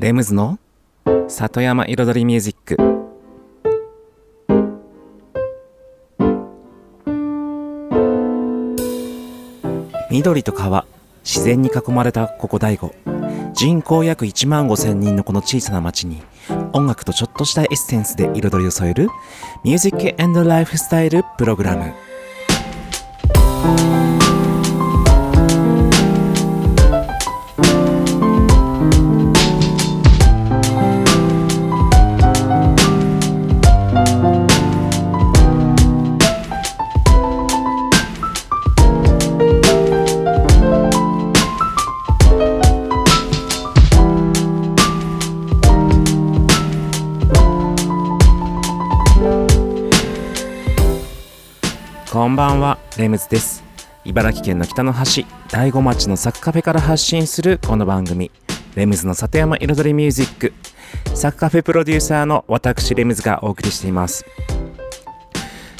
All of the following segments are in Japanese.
レムズの里山彩りミュージック。緑と川自然に囲まれたここ大悟。人口約1万5千人のこの小さな町に音楽とちょっとしたエッセンスで彩りを添えるミュージックエンドライフスタイルプログラム。レムズです。茨城県の北の端大子町のサクカフェから発信するこの番組。レムズの里山彩りミュージック。サクカフェプロデューサーの私レムズがお送りしています。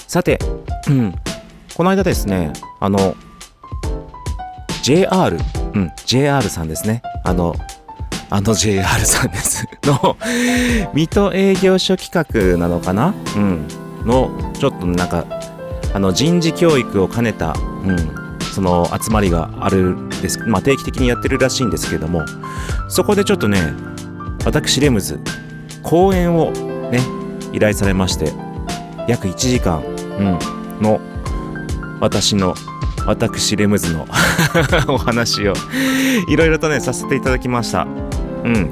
さて、うん、この間ですねあの JR うん JR さんですね。あのあの JR さんです。の水戸営業所企画なのかな？うん。のちょっとなんかあの人事教育を兼ねた、うん、その集まりがあるです、まあ、定期的にやってるらしいんですけれどもそこでちょっとね私レムズ講演をね依頼されまして約1時間、うん、の私の私レムズの お話をいろいろとねさせていただきました。うん。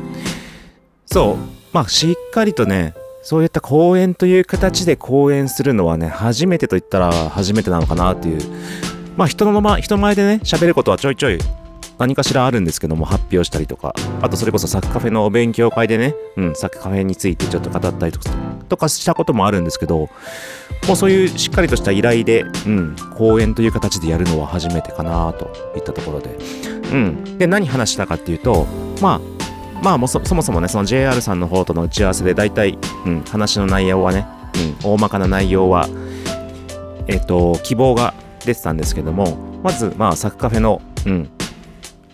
そう。まあしっかりとねそういった講演という形で講演するのはね、初めてと言ったら初めてなのかなっていう。まあ人のまま、人前でね、喋ることはちょいちょい何かしらあるんですけども、発表したりとか、あとそれこそサッカフェのお勉強会でね、うん、サッカフェについてちょっと語ったりとか、とかしたこともあるんですけど、もうそういうしっかりとした依頼で、うん、講演という形でやるのは初めてかなといったところで。うん。で、何話したかっていうと、まあ、まあもそもそもね、その JR さんの方との打ち合わせで大体、うん、話の内容はね、うん、大まかな内容は、えっ、と、希望が出てたんですけども、まず、まあ、サクカフェの、うん、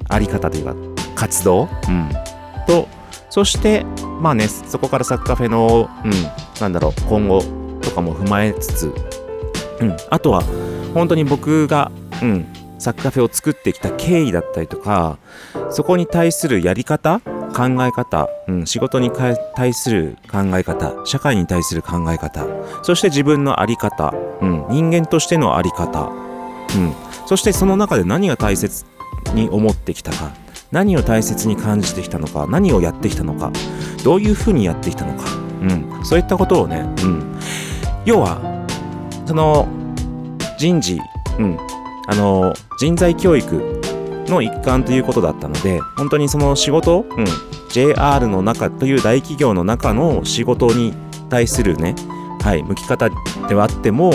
あり方というか、活動、うん、と、そして、まあね、そこからサクカフェの、うん、なんだろう、今後とかも踏まえつつ、うん、あとは、本当に僕が、うん、サッカフェを作ってきた経緯だったりとか、そこに対するやり方考え方、うん、仕事に対する考え方、社会に対する考え方、そして自分の在り方、うん、人間としての在り方、うん、そしてその中で何が大切に思ってきたか、何を大切に感じてきたのか、何をやってきたのか、どういうふうにやってきたのか、うん、そういったことをね、うん、要は、その人事、うん、あの人材教育の一環ということだったので、本当にその仕事、うん、JR の中という大企業の中の仕事に対するね、はい、向き方ではあっても、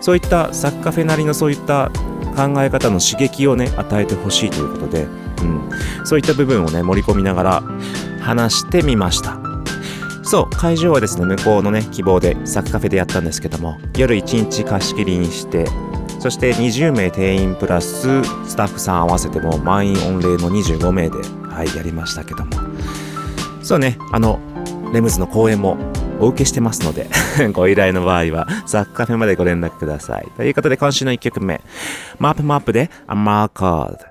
そういったサッカーフェなりのそういった考え方の刺激をね、与えてほしいということで、うん、そういった部分をね、盛り込みながら話してみました。そう、会場はですね、向こうのね、希望でサッカーフェでやったんですけども、夜1日貸し切りにして、そして20名定員プラススタッフさん合わせても満員御礼の25名で、はい、やりましたけども。そうね、あの、レムズの公演もお受けしてますので ご依頼の場合は、サッカーフェまでご連絡ください。ということで、今週の1曲目、マップマップで、アマーカード。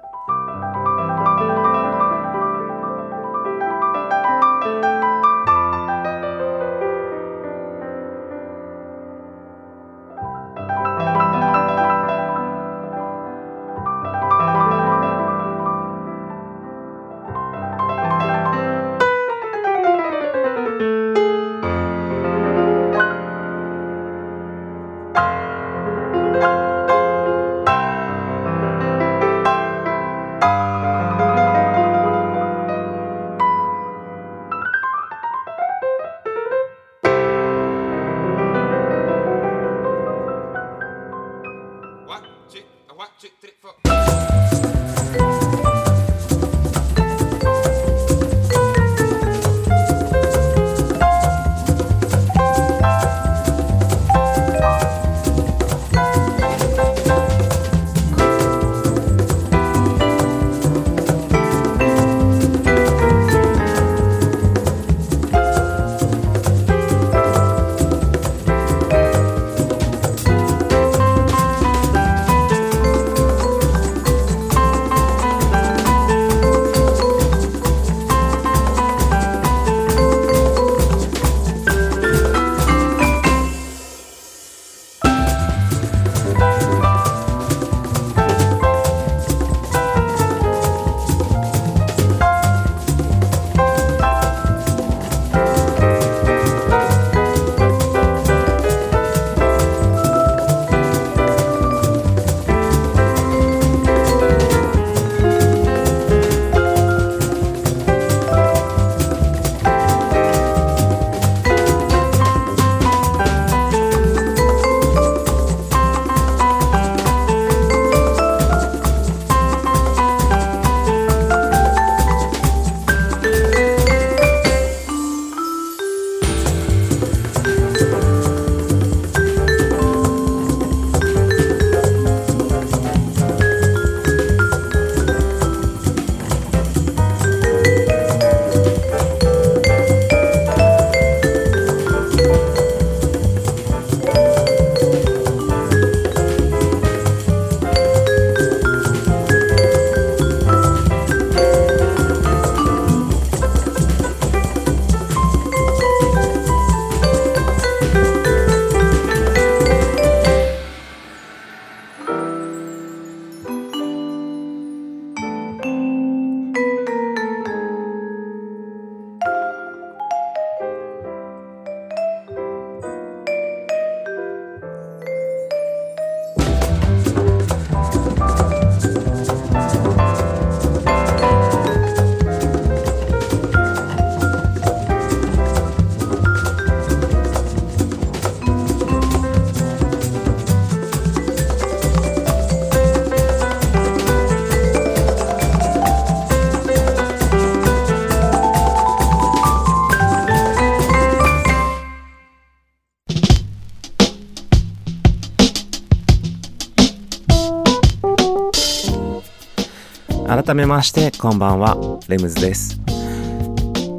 改めましてこんばんは。レムズです。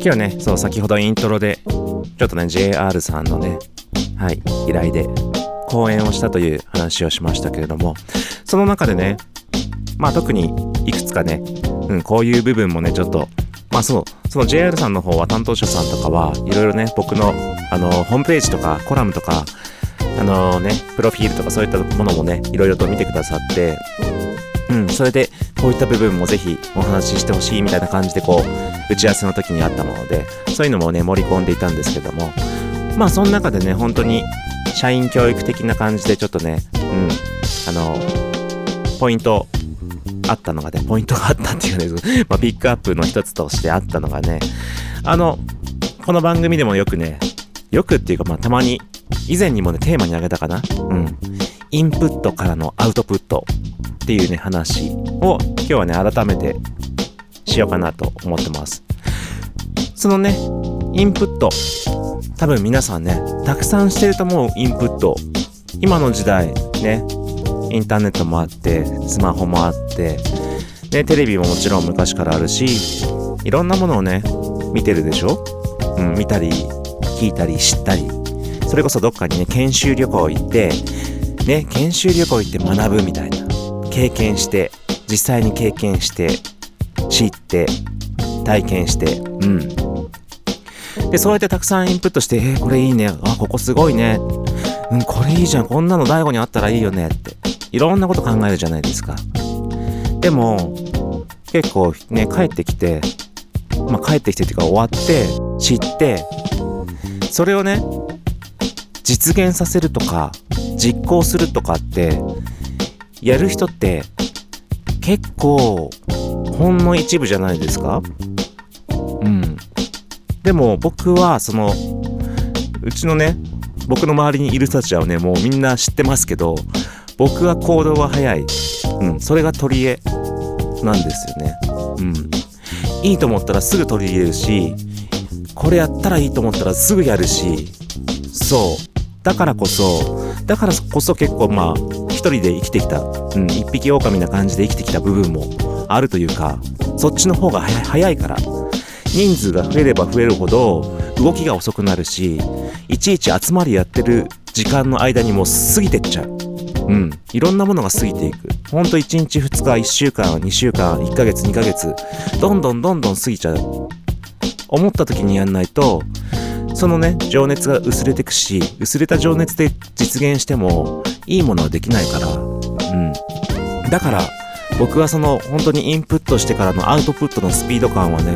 今日ねそう先ほどイントロでちょっとね JR さんのねはい依頼で講演をしたという話をしましたけれどもその中でねまあ特にいくつかね、うん、こういう部分もねちょっとまあそうその JR さんの方は担当者さんとかはいろいろね僕のあのホームページとかコラムとかあのねプロフィールとかそういったものもねいろいろと見てくださってうん、それでこういった部分もぜひお話ししてほしいみたいな感じでこう打ち合わせの時にあったものでそういうのもね盛り込んでいたんですけどもまあその中でね本当に社員教育的な感じでちょっとねうんあのポイントあったのがねポイントがあったっていうね、まあ、ピックアップの一つとしてあったのがねあのこの番組でもよくねよくっていうかまあたまに以前にもねテーマに挙げたかな？うん。インプットからのアウトプットっていうね、話を今日はね、改めてしようかなと思ってます。そのね、インプット。多分皆さんね、たくさんしてると思うインプット。今の時代、ね、インターネットもあって、スマホもあって、ね、テレビももちろん昔からあるし、いろんなものをね、見てるでしょ？うん、見たり、聞いたり、知ったり。それこそどっかにね、研修旅行行って、ね、研修旅行行って学ぶみたいな。経験して実際に経験して知って体験してうん。でそうやってたくさんインプットしてえー、これいいね。あここすごいね。うんこれいいじゃん。こんなの大悟にあったらいいよね。って。いろんなこと考えるじゃないですか。でも結構ね帰ってきてまあ帰ってきてっていうか終わって知ってそれをね実現させるとか実行するとかってやる人って結構ほんの一部じゃないですか？うん。でも僕はそのうちのね僕の周りにいる人たちはねもうみんな知ってますけど僕は行動が早い。うん。それが取り柄なんですよね。うん。いいと思ったらすぐ取り入れるしこれやったらいいと思ったらすぐやるしそうだからこそだからこそ結構まあ一人で生きてきた、うん、一匹狼な感じで生きてきた部分もあるというか、そっちの方が早いから。人数が増えれば増えるほど動きが遅くなるし、いちいち集まりやってる時間の間にもう過ぎてっちゃう。うん。いろんなものが過ぎていく。ほんと1日2日、1週間、2週間、1ヶ月、2ヶ月、どんどんどんどん過ぎちゃう。思った時にやんないと、そのね、情熱が薄れてくし、薄れた情熱で実現しても、いいものはできないから、うん。だから、僕はその、本当にインプットしてからのアウトプットのスピード感はね、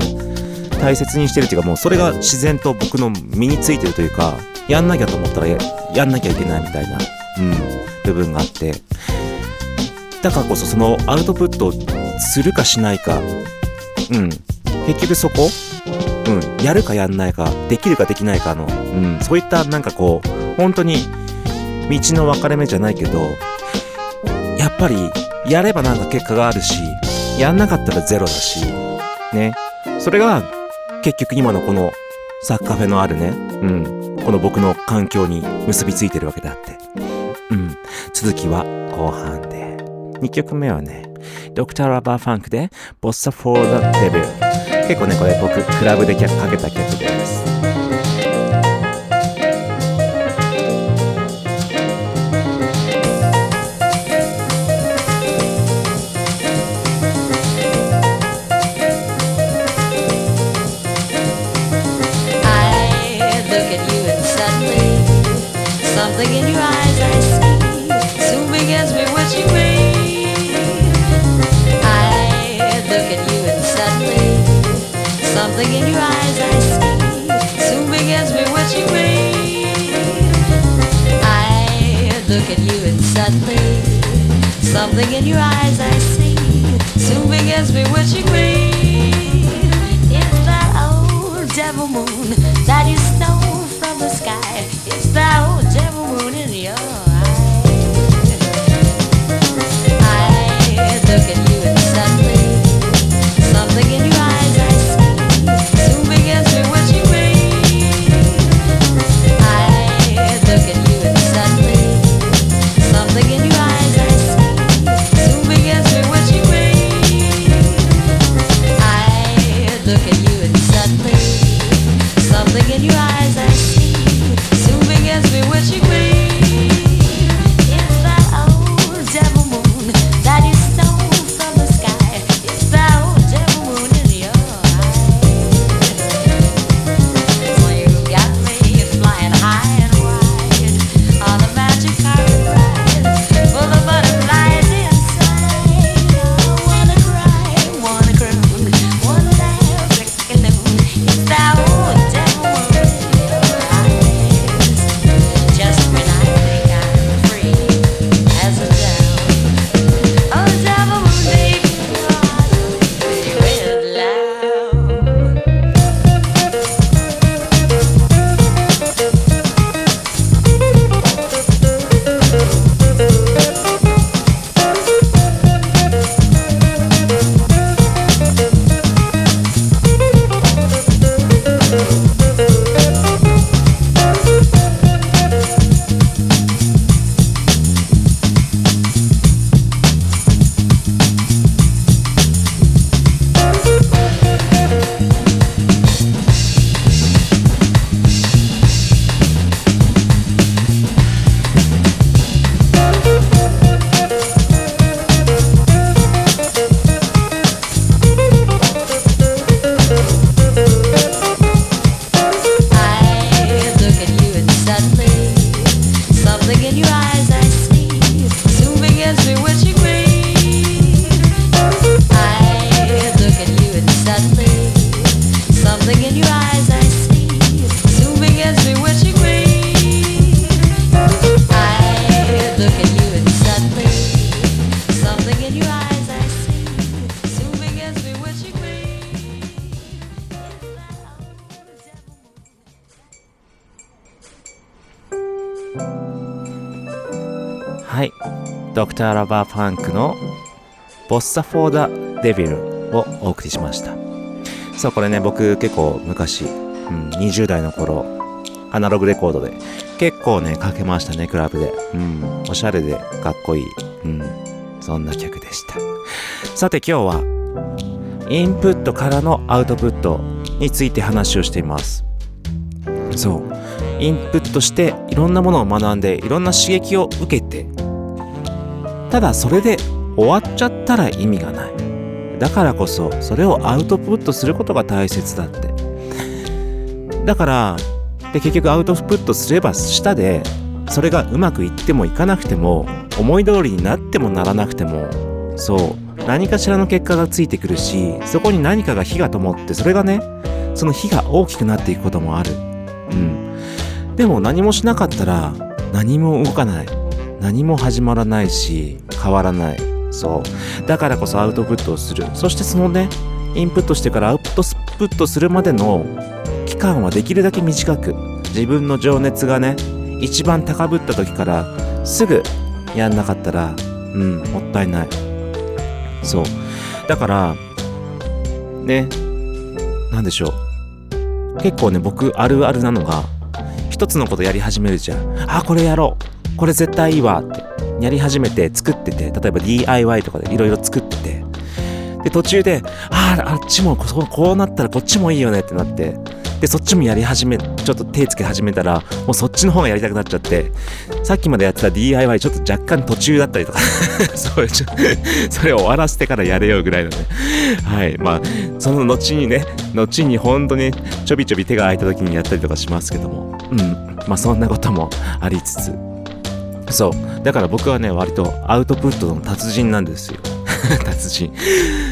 大切にしてるっていうか、もうそれが自然と僕の身についてるというか、やんなきゃと思ったらややんなきゃいけないみたいな、うん、部分があって、だからこそそのアウトプットをするかしないか、うん、結局そこうん、やるかやんないか、できるかできないかの、うん、そういったなんかこう、本当に道の分かれ目じゃないけど、やっぱりやればなんか結果があるし、やんなかったらゼロだし、ね。それが結局今のこのサッカーフェのあるね、うん、この僕の環境に結びついてるわけであって。うん。続きは後半で。2曲目はね、ドクター・ラバー・ファンクで、ボッサ・フォー・ザ・デビュー。結構ねこれ僕クラブでかけた曲で。Something in your eyes I see soon begins me. I look at you and suddenly something in your eyes I see soon begins me. バー・ファンクの Bossa For Da Devil をお送りしました。そうこれね僕結構昔、うん、20代の頃アナログレコードで結構ねかけましたねクラブで。うんおしゃれでかっこいい。うんそんな曲でした。さて今日はインプットからのアウトプットについて話をしています。そうインプットしていろんなものを学んでいろんな刺激を受けてただそれで終わっちゃったら意味がない。だからこそそれをアウトプットすることが大切だって。だからで結局アウトプットすれば下でそれがうまくいってもいかなくても思い通りになってもならなくてもそう何かしらの結果がついてくるしそこに何かが火が灯ってそれがねその火が大きくなっていくこともある。うん。でも何もしなかったら何も動かない。何も始まらないし変わらない。そう。だからこそアウトプットをする。そしてそのねインプットしてからアウトプットするまでの期間はできるだけ短く。自分の情熱がね一番高ぶった時からすぐやんなかったらうんもったいない。そう。だからね何でしょう。結構ね僕あるあるなのが一つのことやり始めるじゃん。あこれやろう。これ絶対いいわって。やり始めて作ってて例えば DIY とかでいろいろ作っててで途中であああっちもこうなったらこっちもいいよねってなってでそっちもやり始めちょっと手つけ始めたらもうそっちの方がやりたくなっちゃってさっきまでやってた DIY ちょっと若干途中だったりとか そうちょそれを終わらせてからやれよぐらいのね。はいまあその後にね後に本当にちょびちょび手が空いた時にやったりとかしますけどもうんまあそんなこともありつつ。そう。だから僕はね割とアウトプットの達人なんですよ。達人。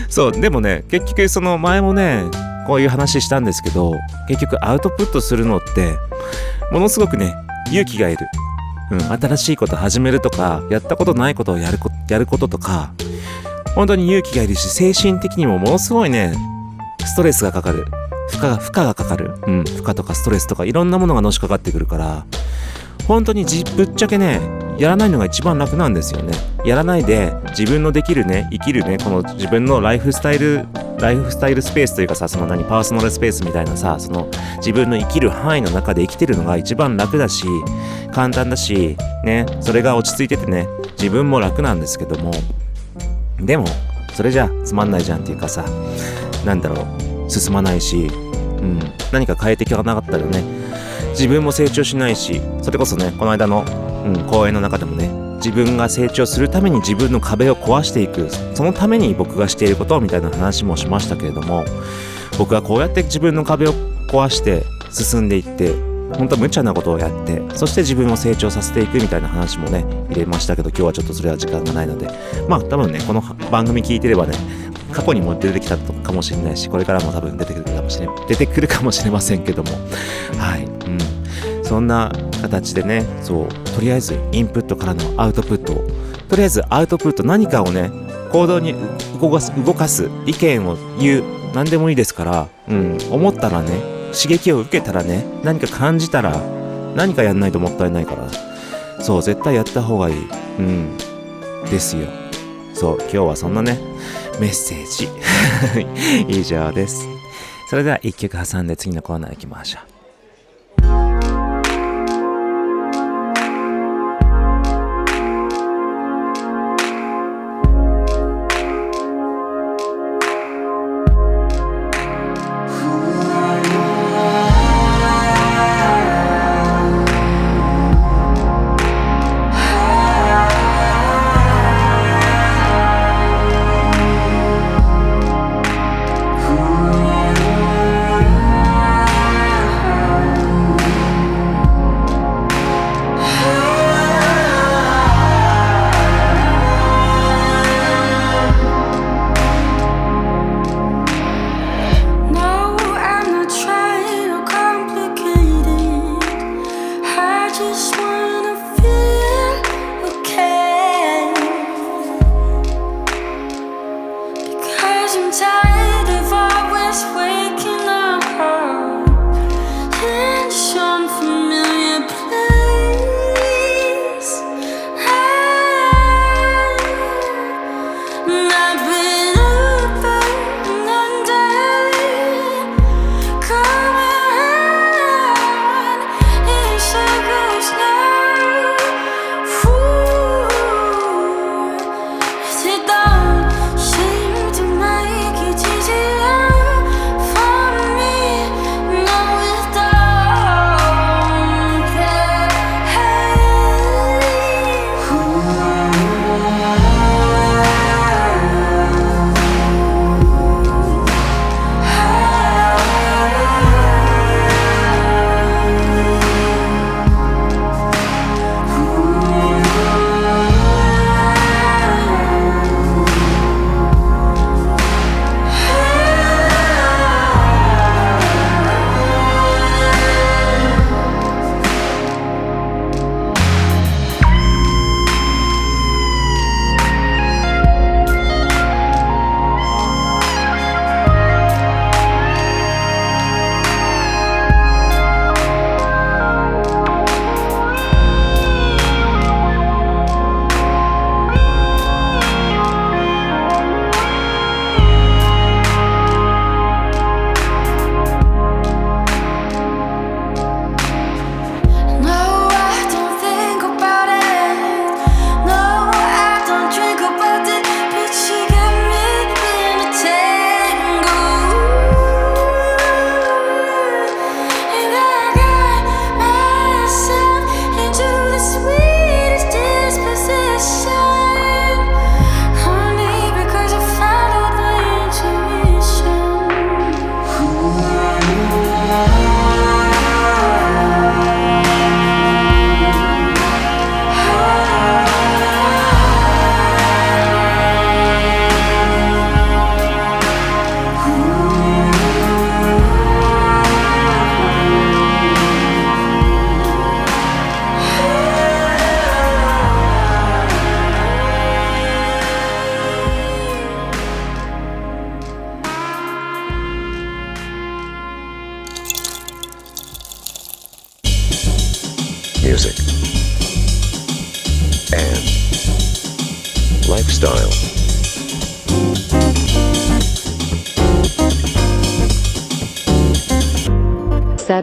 そう。でもね結局その前もねこういう話したんですけど結局アウトプットするのってものすごくね勇気がいる、うん、新しいこと始めるとかやったことないことをやるこやることとか本当に勇気がいるし精神的にもものすごいねストレスがかかる。負荷が負荷がかかる、うん、負荷とかストレスとかいろんなものがのしかかってくるから本当にじぶっちゃけねやらないのが一番楽なんですよね。やらないで自分のできるね生きるねこの自分のライフスタイルライフスタイルスペースというかさその何パーソナルスペースみたいなさその自分の生きる範囲の中で生きてるのが一番楽だし簡単だしねそれが落ち着いててね自分も楽なんですけどもでもそれじゃつまんないじゃんっていうかさなんだろう進まないし、うん、何か変えていかなかったらね自分も成長しないしそれこそねこの間の、うん、講演の中でもね自分が成長するために自分の壁を壊していくそのために僕がしていることみたいな話もしましたけれども僕はこうやって自分の壁を壊して進んでいって本当は無茶なことをやってそして自分を成長させていくみたいな話もね入れましたけど今日はちょっとそれは時間がないので。まあ多分ねこの番組聞いてればね過去にも出てきたかもしれないしこれからも多分出てくるかもしれ出てくるかもしれませんけども。はい。うん。そんな形でねそうとりあえずインプットからのアウトプットをとりあえずアウトプット何かをね行動に動かす動かす意見を言う何でもいいですから、うん、思ったらね刺激を受けたらね何か感じたら何かやんないともったいないからそう絶対やった方がいい。うん。ですよ。そう今日はそんなねメッセージ。以上です。それでは一曲挟んで次のコーナー行きましょう。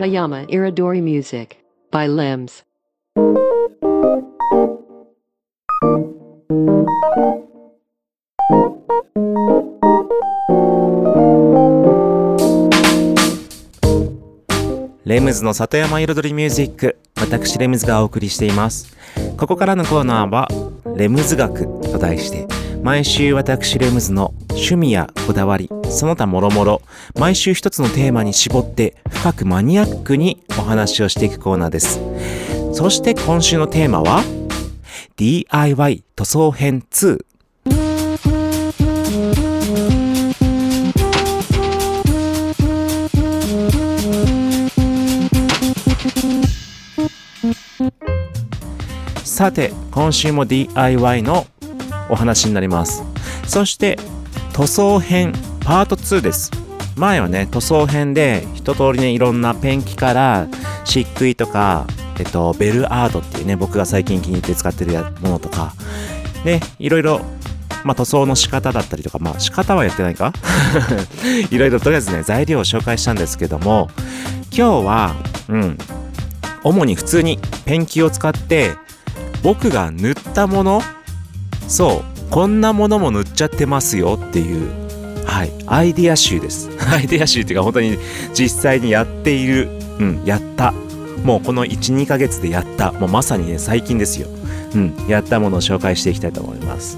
Satayama Iridori Music by Limbs. レムズの里山彩りミュージック私レムズがお送りしていますここからのコーナーはレムズ学と題して毎週私レムズの趣味やこだわりその他もろもろ毎週一つのテーマに絞って深くマニアックにお話をしていくコーナーです。そして今週のテーマは DIY 塗装編2さて今週も DIY のお話になります。そして塗装編パート2です。前はね塗装編で一通りねいろんなペンキから漆喰とかえっとベルアートっていうね僕が最近気に入って使ってるものとか。ねいろいろまあ、塗装の仕方だったりとか、まあ、仕方はやってないか？いろいろとりあえずね、材料を紹介したんですけども、今日は、うん、主に普通にペンキを使って僕が塗ったものそうこんなものも塗っちゃってますよっていうはいアイディア集です。アイディア集っていうか本当に実際にやっているうんやった。もうこの12ヶ月でやった。もうまさにね最近ですよ。うんやったものを紹介していきたいと思います。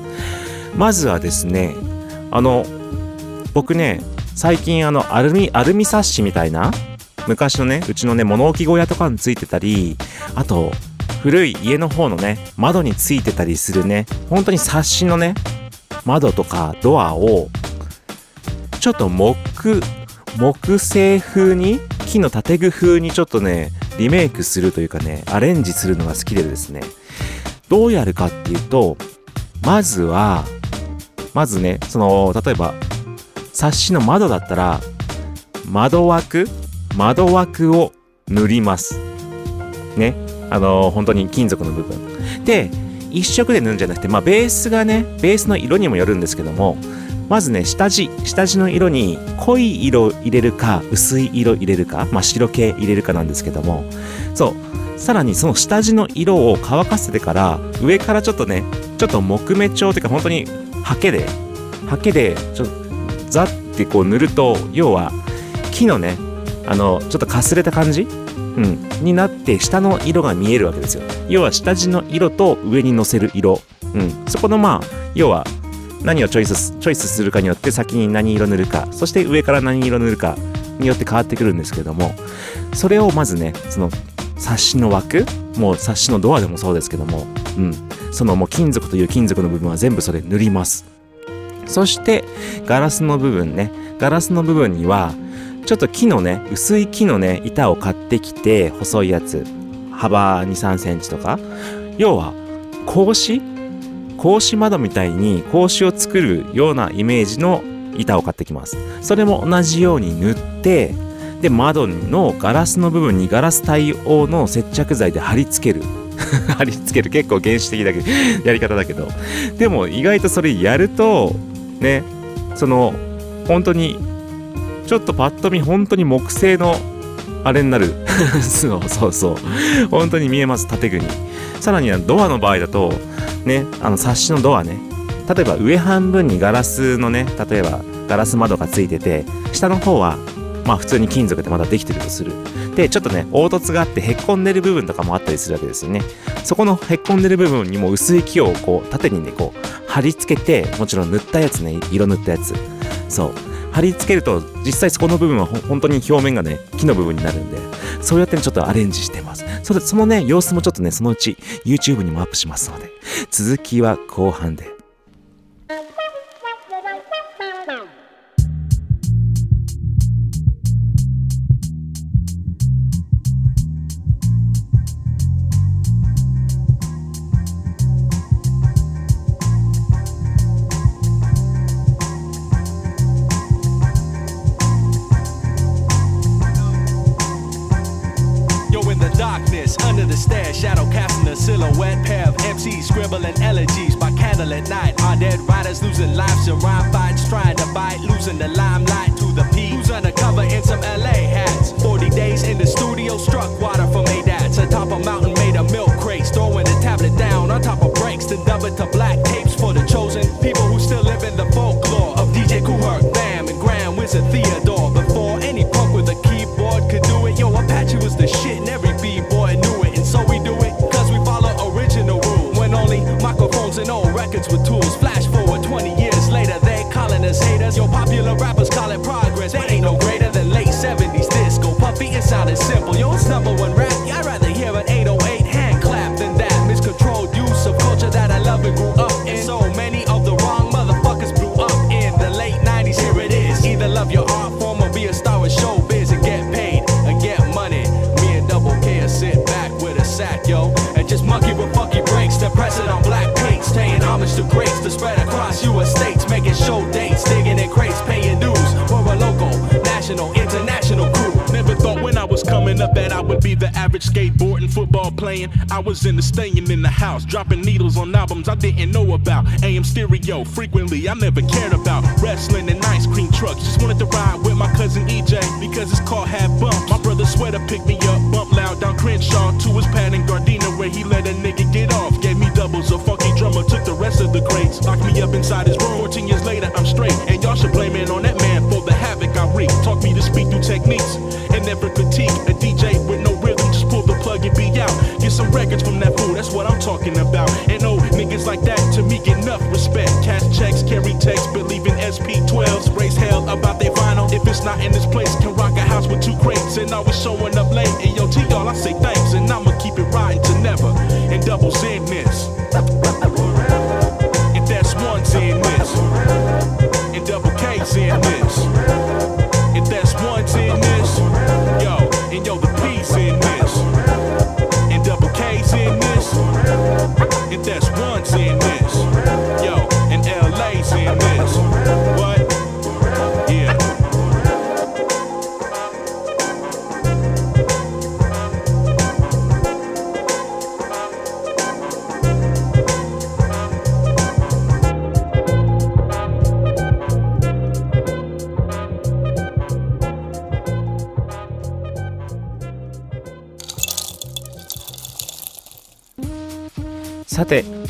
まずはですねあの僕ね最近あのアルミアルミサッシみたいな昔のねうちのね物置小屋とかについてたりあと古い家の方のね、窓についてたりするね、本当に冊子のね、窓とかドアを、ちょっと木、木製風に、木の建具風にちょっとね、リメイクするというかね、アレンジするのが好きでですね、どうやるかっていうと、まずは、まずね、その、例えば、冊子の窓だったら、窓枠窓枠を塗ります。ね。あの本当に金属の部分。で一色で塗るんじゃなくて、まあ、ベースがねベースの色にもよるんですけどもまずね下地下地の色に濃い色入れるか薄い色入れるか、まあ、白系入れるかなんですけどもそうさらにその下地の色を乾かせてから上からちょっとねちょっと木目調というか本当にハケでハケでちょっとザッてこう塗ると要は木のねあのちょっとかすれた感じうん、になって下の色が見えるわけですよ。要は下地の色と上にのせる色、うん、そこのまあ要は何をチョイスチョイスするかによって先に何色塗るか。そして上から何色塗るかによって変わってくるんですけども。それをまずねその冊子の枠。もう冊子のドアでもそうですけども、うん、そのもう金属という金属の部分は全部それ塗ります。そしてガラスの部分ね。ガラスの部分にはちょっと木のね、薄い木のね、板を買ってきて、細いやつ、幅2、3センチとか、要は、格子？格子窓みたいに格子を作るようなイメージの板を買ってきます。それも同じように塗って、で、窓のガラスの部分にガラス対応の接着剤で貼り付ける。貼り付ける。結構原始的だけど、やり方だけど。でも意外とそれやると、ね、その、本当にちょっとパッと見本当に木製のあれになる。そうそうそう。本当に見えます建具に。さらにはドアの場合だとねあの冊子のドアね。例えば上半分にガラスのね例えばガラス窓がついてて下の方はまあ普通に金属でまだできてるとする。でちょっとね凹凸があってへっこんでる部分とかもあったりするわけですよね。そこのへっこんでる部分にも薄い木をこう縦にねこう貼り付けてもちろん塗ったやつね色塗ったやつ。そう。貼り付けると実際そこの部分は本当に表面がね木の部分になるんでそうやってちょっとアレンジしてます。それそのね様子もちょっとねそのうち YouTube にもアップしますので続きは後半で。Theodore. Before any punk with a keyboard could do it, yo, Apache was the shit, and every b-boy knew it. And so we do it, cause we follow original rules. When only microphones and old records with tools. Flash forward 20 years later, they calling us haters. Yo, popular rappers call it progress. They ain't no greater than late 70s disco. Puffy, it sounded simple. Yo, crates, paying dues. We're a local, national, international crew. Never thought when I was coming up that I would be the average skateboarding, football playing. I was in the staying in the house, dropping needles on albums I didn't know about. AM stereo frequently, I never cared about wrestling and ice cream trucks. Just wanted to ride with my cousin EJ because his car had bumps. My brother Sweater picked me up, bump loud down Crenshaw to his pad in Gardena where he let a nigga get off. Gave me doubles, a rest of the crates, locked me up inside his room. 14 years later, I'm straight, and y'all should blame it on that man for the havoc I wreak. Taught me to speak through techniques and never critique a DJ with no rhythm. Just pull the plug and be out. Get some records from that fool, that's what I'm talking about. And oh, niggas like that to me get enough respect. Cash checks, carry texts, believe in SP12s, raise hell about their vinyl. If it's not in this place, can rock a house with two crates and always showing up late. And yo, to y'all, I say thanks, and I'ma keep it riding to never. And double in this. K's in this. And that's one's in this. Yo, and yo, the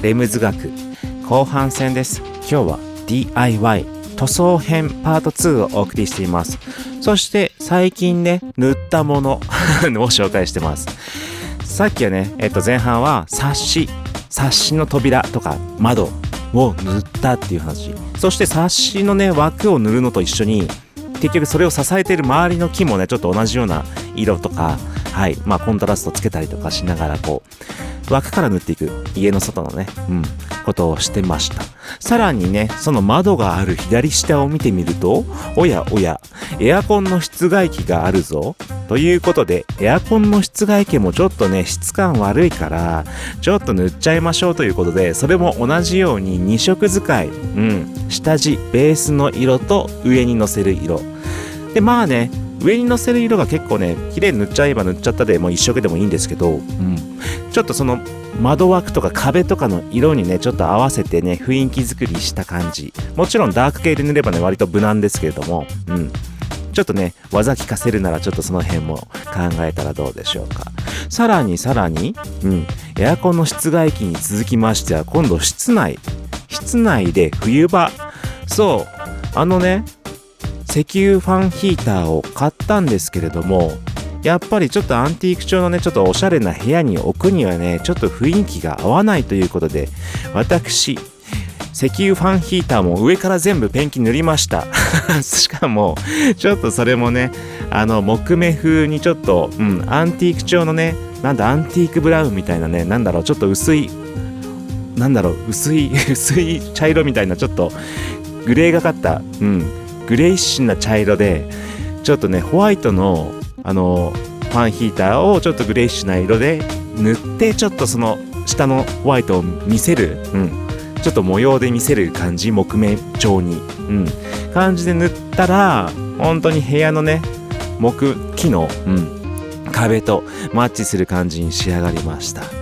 レムズ学。後半戦です。今日は DIY 塗装編パート2をお送りしています。そして最近ね塗ったもの を紹介してます。さっきはね、えっと、前半は冊子冊子の扉とか窓を塗ったっていう話。そして冊子のね枠を塗るのと一緒に結局それを支えている周りの木もねちょっと同じような色とかはいまあコントラストつけたりとかしながらこう枠から塗っていく。家の外のね。うん。ことをしてました。さらにねその窓がある左下を見てみるとおやおやエアコンの室外機があるぞ。ということでエアコンの室外機もちょっとね質感悪いからちょっと塗っちゃいましょうということでそれも同じように2色使い。うん。下地ベースの色と上にのせる色。でまあね上にのせる色が結構ね綺麗に塗っちゃえば塗っちゃったでもう一色でもいいんですけど、うん、ちょっとその窓枠とか壁とかの色にねちょっと合わせてね雰囲気作りした感じ。もちろんダーク系で塗ればね割と無難ですけれども、うん、ちょっとね技効かせるならちょっとその辺も考えたらどうでしょうか。さらにさらに、うん、エアコンの室外機に続きましては今度室内。室内で冬場。そう。あのね石油ファンヒーターを買ったんですけれどもやっぱりちょっとアンティーク調のねちょっとおしゃれな部屋に置くにはねちょっと雰囲気が合わないということで私石油ファンヒーターも上から全部ペンキ塗りました。しかもちょっとそれもねあの木目風にちょっと、うん、アンティーク調のねなんだアンティークブラウンみたいなねなんだろうちょっと薄いなんだろう薄い 薄い茶色みたいなちょっとグレーがかった、うん、グレイッシュな茶色でちょっとねホワイトのあのファンヒーターをちょっとグレイッシュな色で塗ってちょっとその下のホワイトを見せる、うん、ちょっと模様で見せる感じ木目調に、うん、感じで塗ったら本当に部屋のね木木の、うん、壁とマッチする感じに仕上がりました。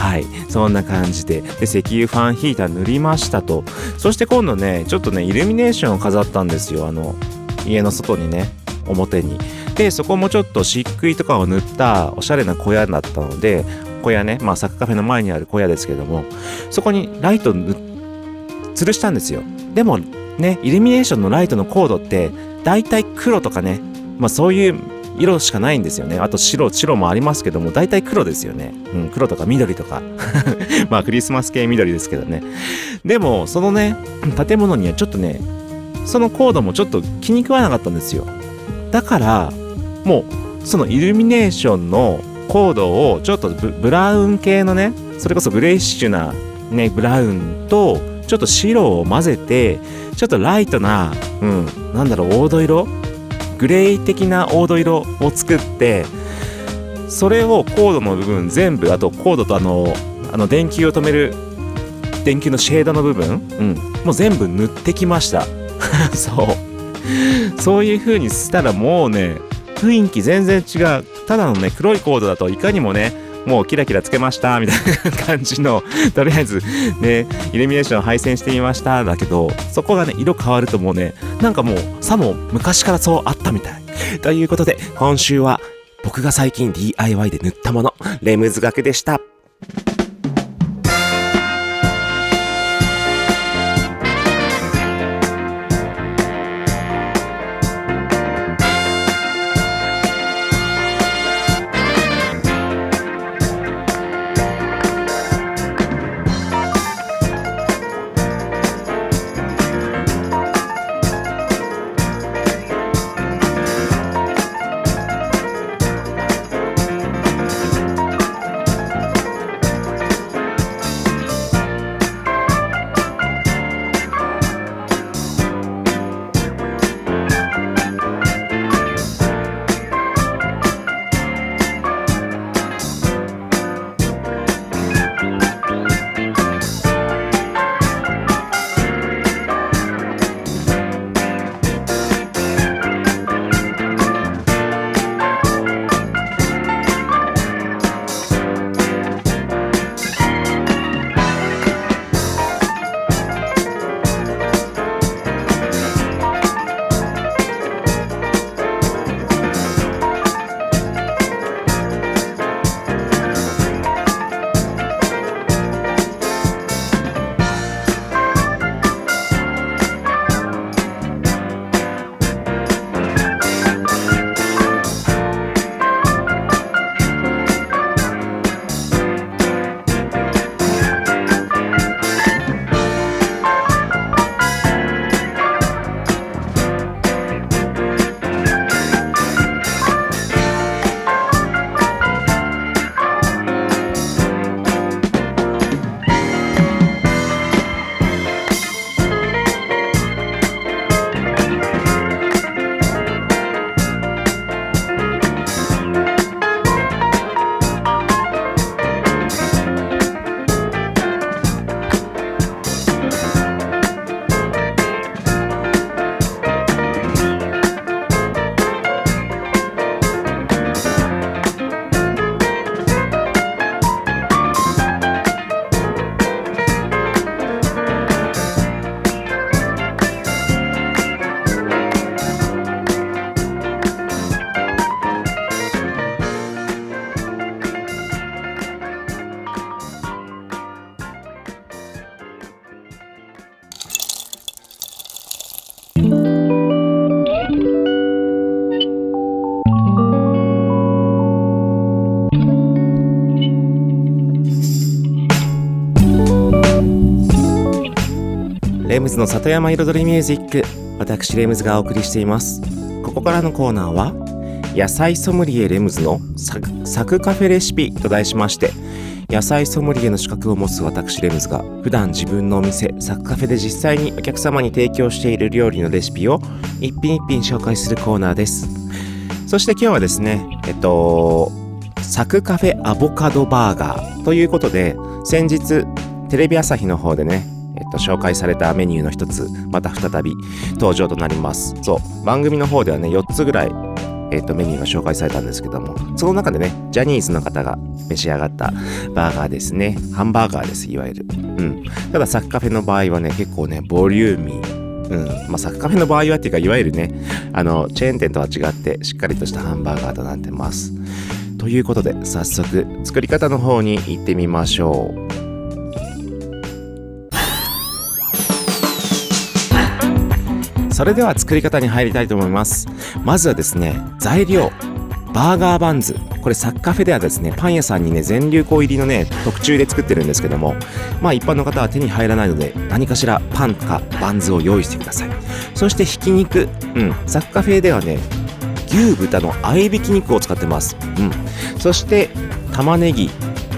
はい。そんな感じでで石油ファンヒーター塗りましたと。そして今度ねちょっとねイルミネーションを飾ったんですよ。あの家の外にね表に。でそこもちょっと漆喰とかを塗ったおしゃれな小屋だったので小屋ねまあサッカーフェの前にある小屋ですけどもそこにライトぬ吊るしたんですよ。でもねイルミネーションのライトのコードって大体黒とかねまあそういう色しかないんですよね。あと白白もありますけども大体黒ですよね、うん、黒とか緑とか。まあクリスマス系緑ですけどね。でもそのね建物にはちょっとねそのコードもちょっと気に食わなかったんですよ。だからもうそのイルミネーションのコードをちょっとブラウン系のねそれこそグレイッシュなねブラウンとちょっと白を混ぜてちょっとライトなうんなんだろう黄土色グレー的な黄土色を作ってそれをコードの部分全部あとコードとあのあの電球を止める電球のシェードの部分、うん、もう全部塗ってきました。そう。そういう風にしたらもうね雰囲気全然違う。ただのね黒いコードだといかにもねもうキラキラつけましたみたいな感じの とりあえずねイルミネーション配線してみましただけどそこがね色変わるともうねなんかもうさも昔からそうあったみたい。ということで今週は僕が最近 DIY で塗ったものレムズ学でした。レムズの里山彩りミュージック。私レムズがお送りしています。ここからのコーナーは野菜ソムリエレムズのサクサクカフェレシピと題しまして野菜ソムリエの資格を持つ私レムズが普段自分のお店サクカフェで実際にお客様に提供している料理のレシピを一品一品紹介するコーナーです。そして今日はですねえっとサクカフェアボカドバーガーということで先日テレビ朝日の方でねと、紹介されたメニューの一つまた再び登場となります。そう番組の方ではね4つぐらいえっとメニューが紹介されたんですけどもその中でねジャニーズの方が召し上がったバーガーですね。ハンバーガーですいわゆる。うん。ただサッカフェの場合はね結構ねボリューミー。うん。まあ、サッカフェの場合はっていうかいわゆるねあのチェーン店とは違ってしっかりとしたハンバーガーとなってます。ということで早速作り方の方に行ってみましょう。それでは作り方に入りたいと思います。まずはですね材料。バーガーバンズ。これサッカフェではですねパン屋さんにね全粒粉入りのね特注で作ってるんですけども。まあ一般の方は手に入らないので何かしらパンかバンズを用意してください。そしてひき肉。うん。サッカフェではね牛豚の合いびき肉を使ってます。うん。そして玉ねぎ。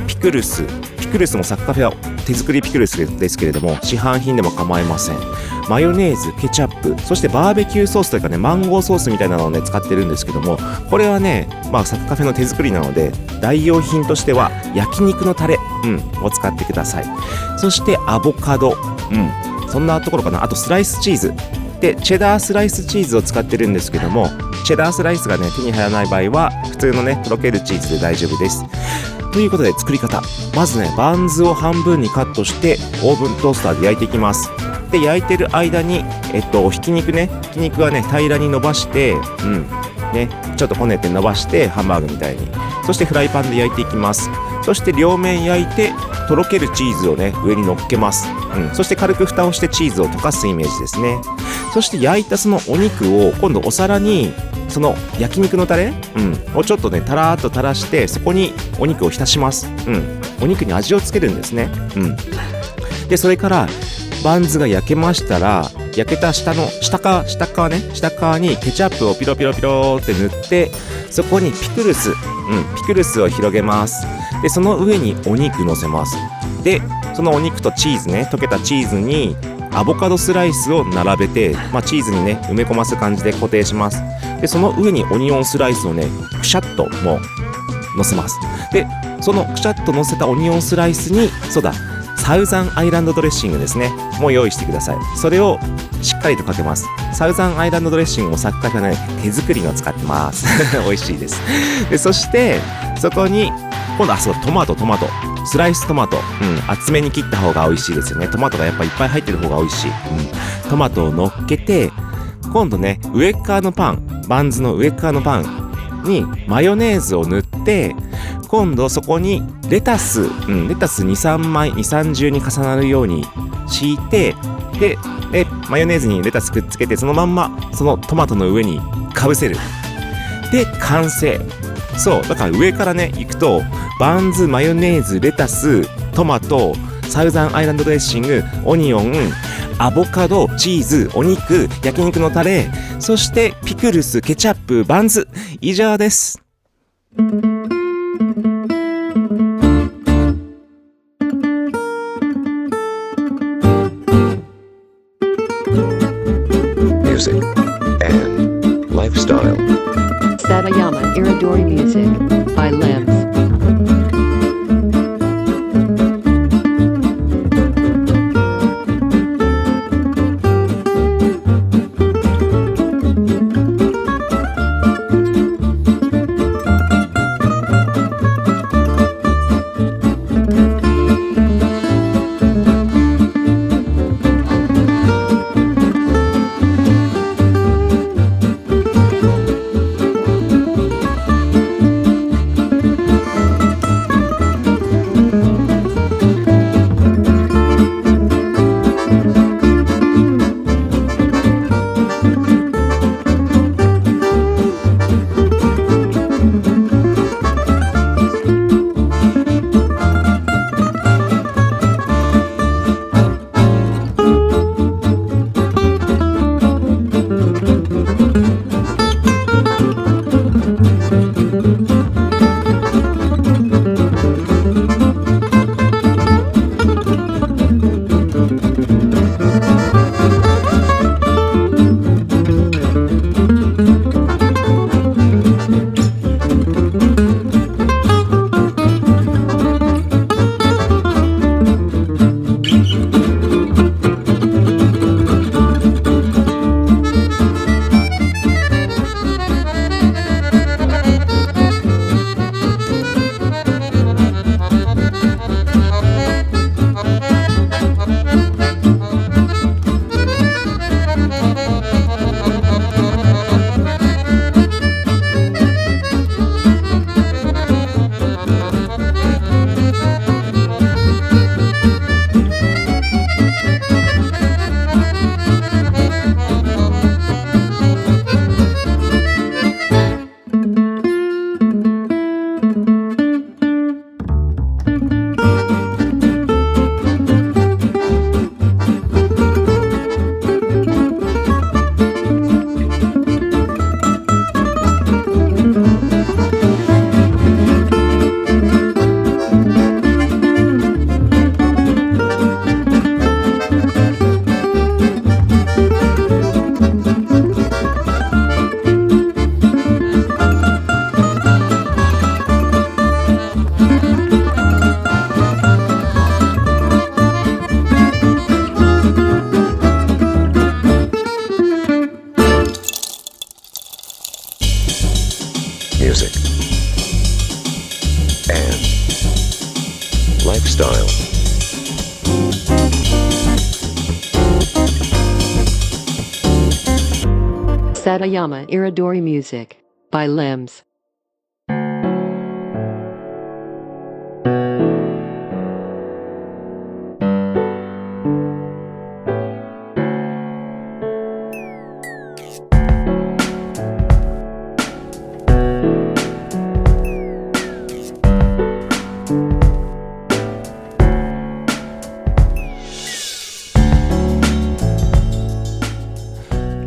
ピクルス。ピクルスもサッカフェは手作りピクルスですけれども市販品でも構いません。マヨネーズケチャップそしてバーベキューソースというかねマンゴーソースみたいなのをね使ってるんですけどもこれはねまあサッカフェの手作りなので代用品としては焼肉のタレ、うん、を使ってください。そしてアボカド、うん、そんなところかな。あとスライスチーズ。でチェダースライスチーズを使ってるんですけどもチェダースライスがね手に入らない場合は普通のねとろけるチーズで大丈夫です。ということで作り方。まずねバンズを半分にカットしてオーブントースターで焼いていきます。で焼いてる間にえっとひき肉ね。ひき肉はね平らに伸ばしてうん。ねちょっとこねて伸ばしてハンバーグみたいに。そしてフライパンで焼いていきます。そして両面焼いてとろけるチーズをね上に乗っけます、うん、そして軽く蓋をしてチーズを溶かすイメージですね。そして焼いたそのお肉を今度お皿にその焼肉のタレ、うん、をちょっとねたらーっと垂らしてそこにお肉を浸します、うん、お肉に味をつけるんですね、うん、でそれからバンズが焼けましたら焼けた下の下側下側ね下側にケチャップをピロピロピロって塗ってそこにピクルス、うん、ピクルスを広げます。でその上にお肉乗せます。でそのお肉とチーズね溶けたチーズにアボカドスライスを並べて、まあ、チーズにね埋め込ます感じで固定します。でその上にオニオンスライスをねくしゃっともう乗せます。でそのくしゃっと乗せたオニオンスライスにそうだサウザンアイランドドレッシングですねもう用意してください。それをしっかりとかけます。サウザンアイランドドレッシングも作家がね手作りの使ってます。美味しいです。でそしてそこに今度あそうトマトトマト。スライストマト、うん、厚めに切った方が美味しいですよね。トマトがやっぱいっぱい入ってる方が美味しい、うん、トマトを乗っけて今度ね上側のパン。バンズの上側のパンにマヨネーズを塗って今度そこにレタス、うん、レタス23枚23重に重なるように敷いてででマヨネーズにレタスくっつけてそのまんまそのトマトの上にかぶせる。で完成そうだから上からね行くとバンズマヨネーズレタストマトサウザンアイランドドレッシングオニオンアボカドチーズお肉焼肉のタレそしてピクルスケチャップバンズ以上です「music and lifestyle. Satayama Iridori Music by Limbs. Satayama Iridori Music by Limbs.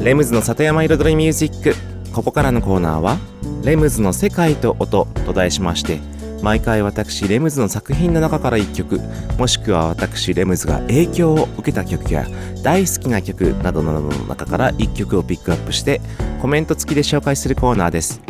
レムズの里山彩りミュージック。ここからのコーナーは「レムズの世界と音」と題しまして毎回私レムズの作品の中から1曲もしくは私レムズが影響を受けた曲や大好きな曲などなどの中から1曲をピックアップしてコメント付きで紹介するコーナーです。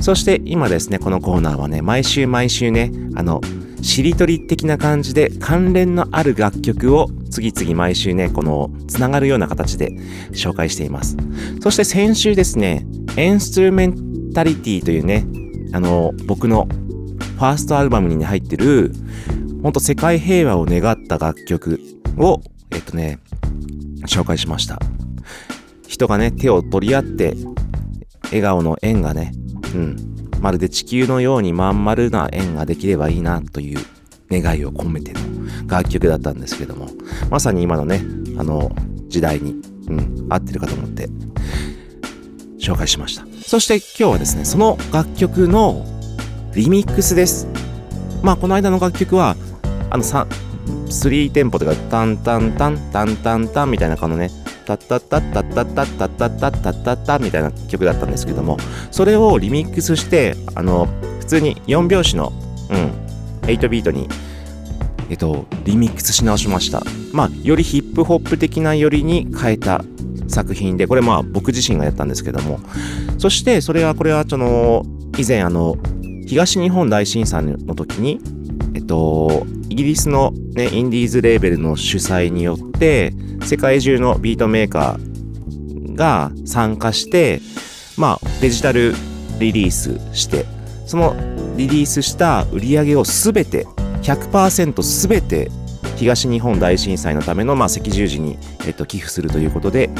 そして今ですねこのコーナーはね毎週毎週ねあのしりとり的な感じで関連のある楽曲を次々毎週ね、このつながるような形で紹介しています。そして先週ですね、エンストゥルメンタリティというね、あの、僕のファーストアルバムに入ってる、ほんと世界平和を願った楽曲を、えっとね、紹介しました。人がね、手を取り合って、笑顔の円がね、うん、まるで地球のようにまん丸な円ができればいいなという願いを込めての楽曲だったんですけども、まさに今のね、あの、時代に、うん、合ってるかと思って、紹介しました。そして今日はですね、その楽曲のリミックスです。まあ、この間の楽曲は、あの、3テンポとか、タンタンタン、タンタンタンみたいな感じのね、タッタッタッタッタッタッタッタッタッタッタッタみたいな曲だったんですけども、それをリミックスして、あの、普通に4拍子の、うん、8ビートに、えっと、リミックスし直しました。まあ、よりヒップホップ的なよりに変えた作品で、これまあ僕自身がやったんですけども、そしてそれは、これはその、以前あの、東日本大震災の時に、えっと、イギリスのね、インディーズレーベルの主催によって、世界中のビートメーカーが参加して、まあ、デジタルリリースして、そのリリースした売り上げをすべて、100%すべて東日本大震災のための、まあ、赤十字に、えっと、寄付するということで、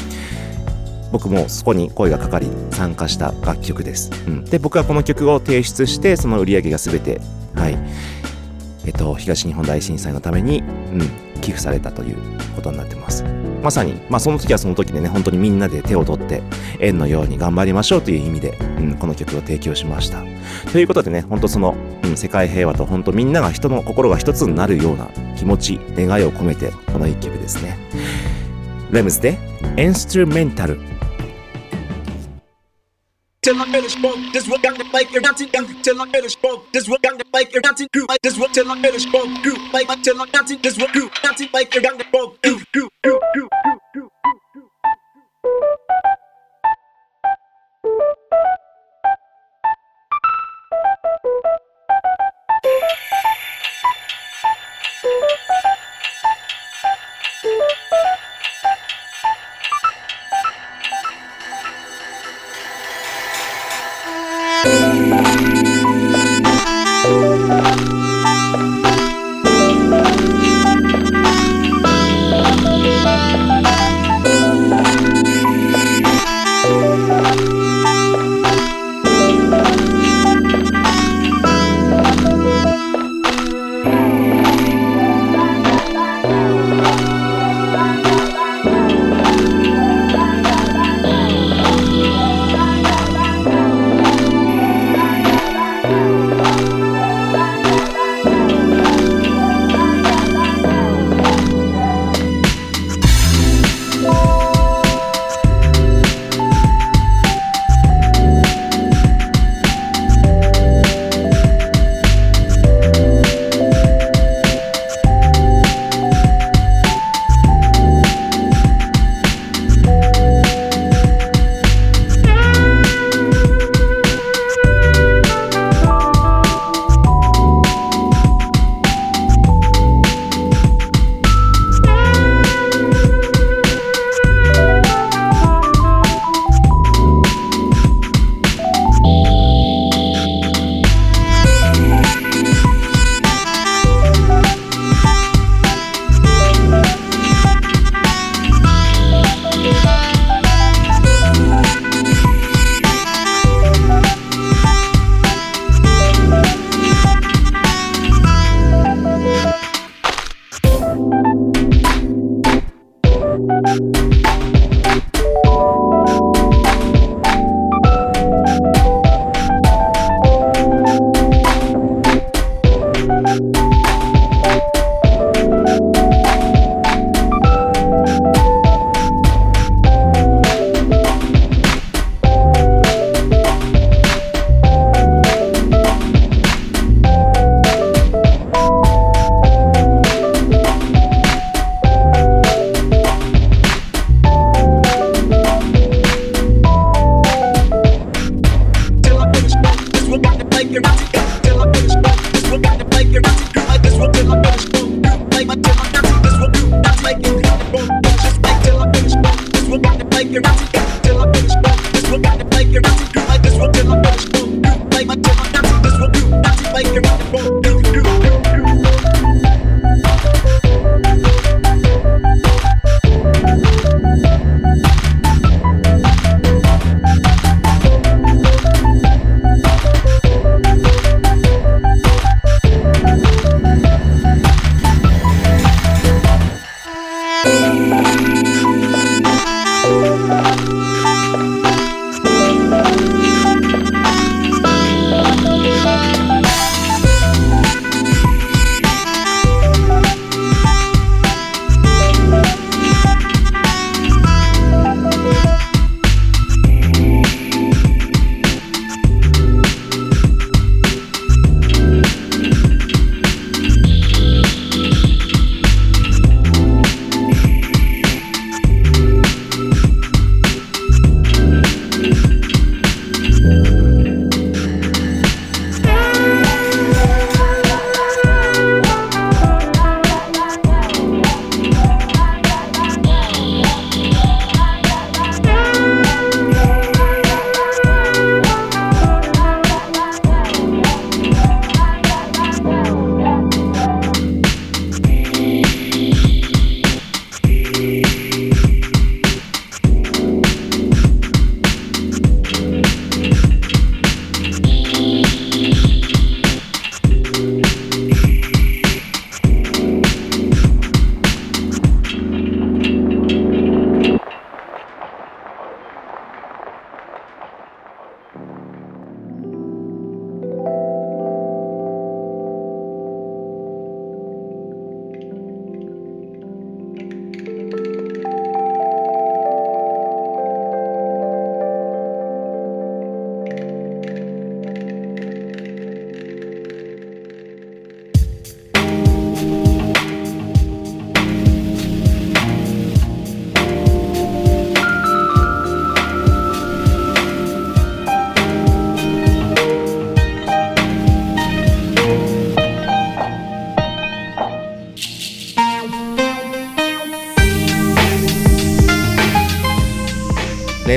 僕もそこに声がかかり参加した楽曲です。うん、で、僕はこの曲を提出して、その売り上げが全て、はい、えっと、東日本大震災のために、うん、寄付されたということになってます。まさに、まあ、その時はその時でね、本当にみんなで手を取って、縁のように頑張りましょうという意味で、うん、この曲を提供しました。ということでね、本当その、うん、世界平和と本当みんなが人の心が一つになるような気持ち、願いを込めて、この一曲ですね。レムズで、エンストゥルメンタル。till I'm finished, bro. This what got the like you're not young till I'm finished, bro. This what got the like you're not crew. This what till I'm finished, bro. Crew like till I'm not this what crew. Not like you're not bro. Crew, crew, crew, crew, crew.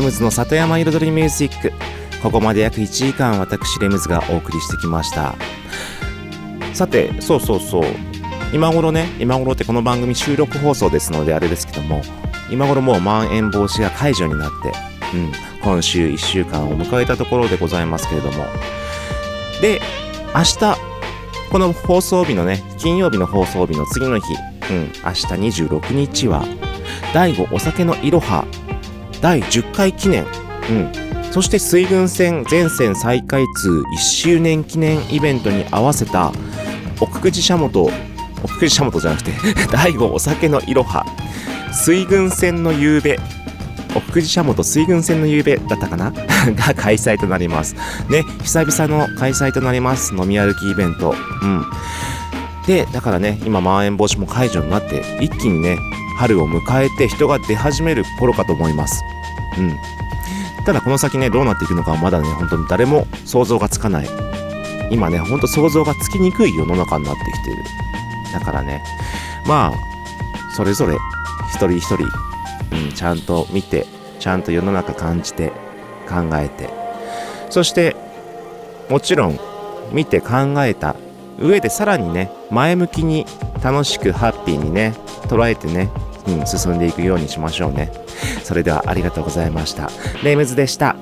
レムズの里山彩りミュージック。ここまで約1時間私レムズがお送りしてきました。さてそうそうそう。今頃ね今頃ってこの番組収録放送ですのであれですけども今頃もうまん延防止が解除になって、うん、今週1週間を迎えたところでございますけれども。で明日この放送日のね金曜日の放送日の次の日、うん、明日26日は第5お酒のいろは第10回記念、うん、そして水郡線全線再開通1周年記念イベントに合わせた奥久慈しゃもと奥久慈しゃもとじゃなくて 第5お酒のいろは水郡線の夕べ奥久慈しゃもと水郡線の夕べだったかな？が開催となります。ね久々の開催となります飲み歩きイベント。うんでだからね今まん延防止も解除になって一気にね春を迎えて人が出始める頃かと思います。うん。ただこの先ねどうなっていくのかはまだね本当に誰も想像がつかない。今ねほんと想像がつきにくい世の中になってきてる。だからねまあそれぞれ一人一人、うん、ちゃんと見てちゃんと世の中感じて考えて。そしてもちろん見て考えた上でさらにね前向きに楽しくハッピーにね捉えてね、うん、進んでいくようにしましょうね。それではありがとうございました。レイムズでした。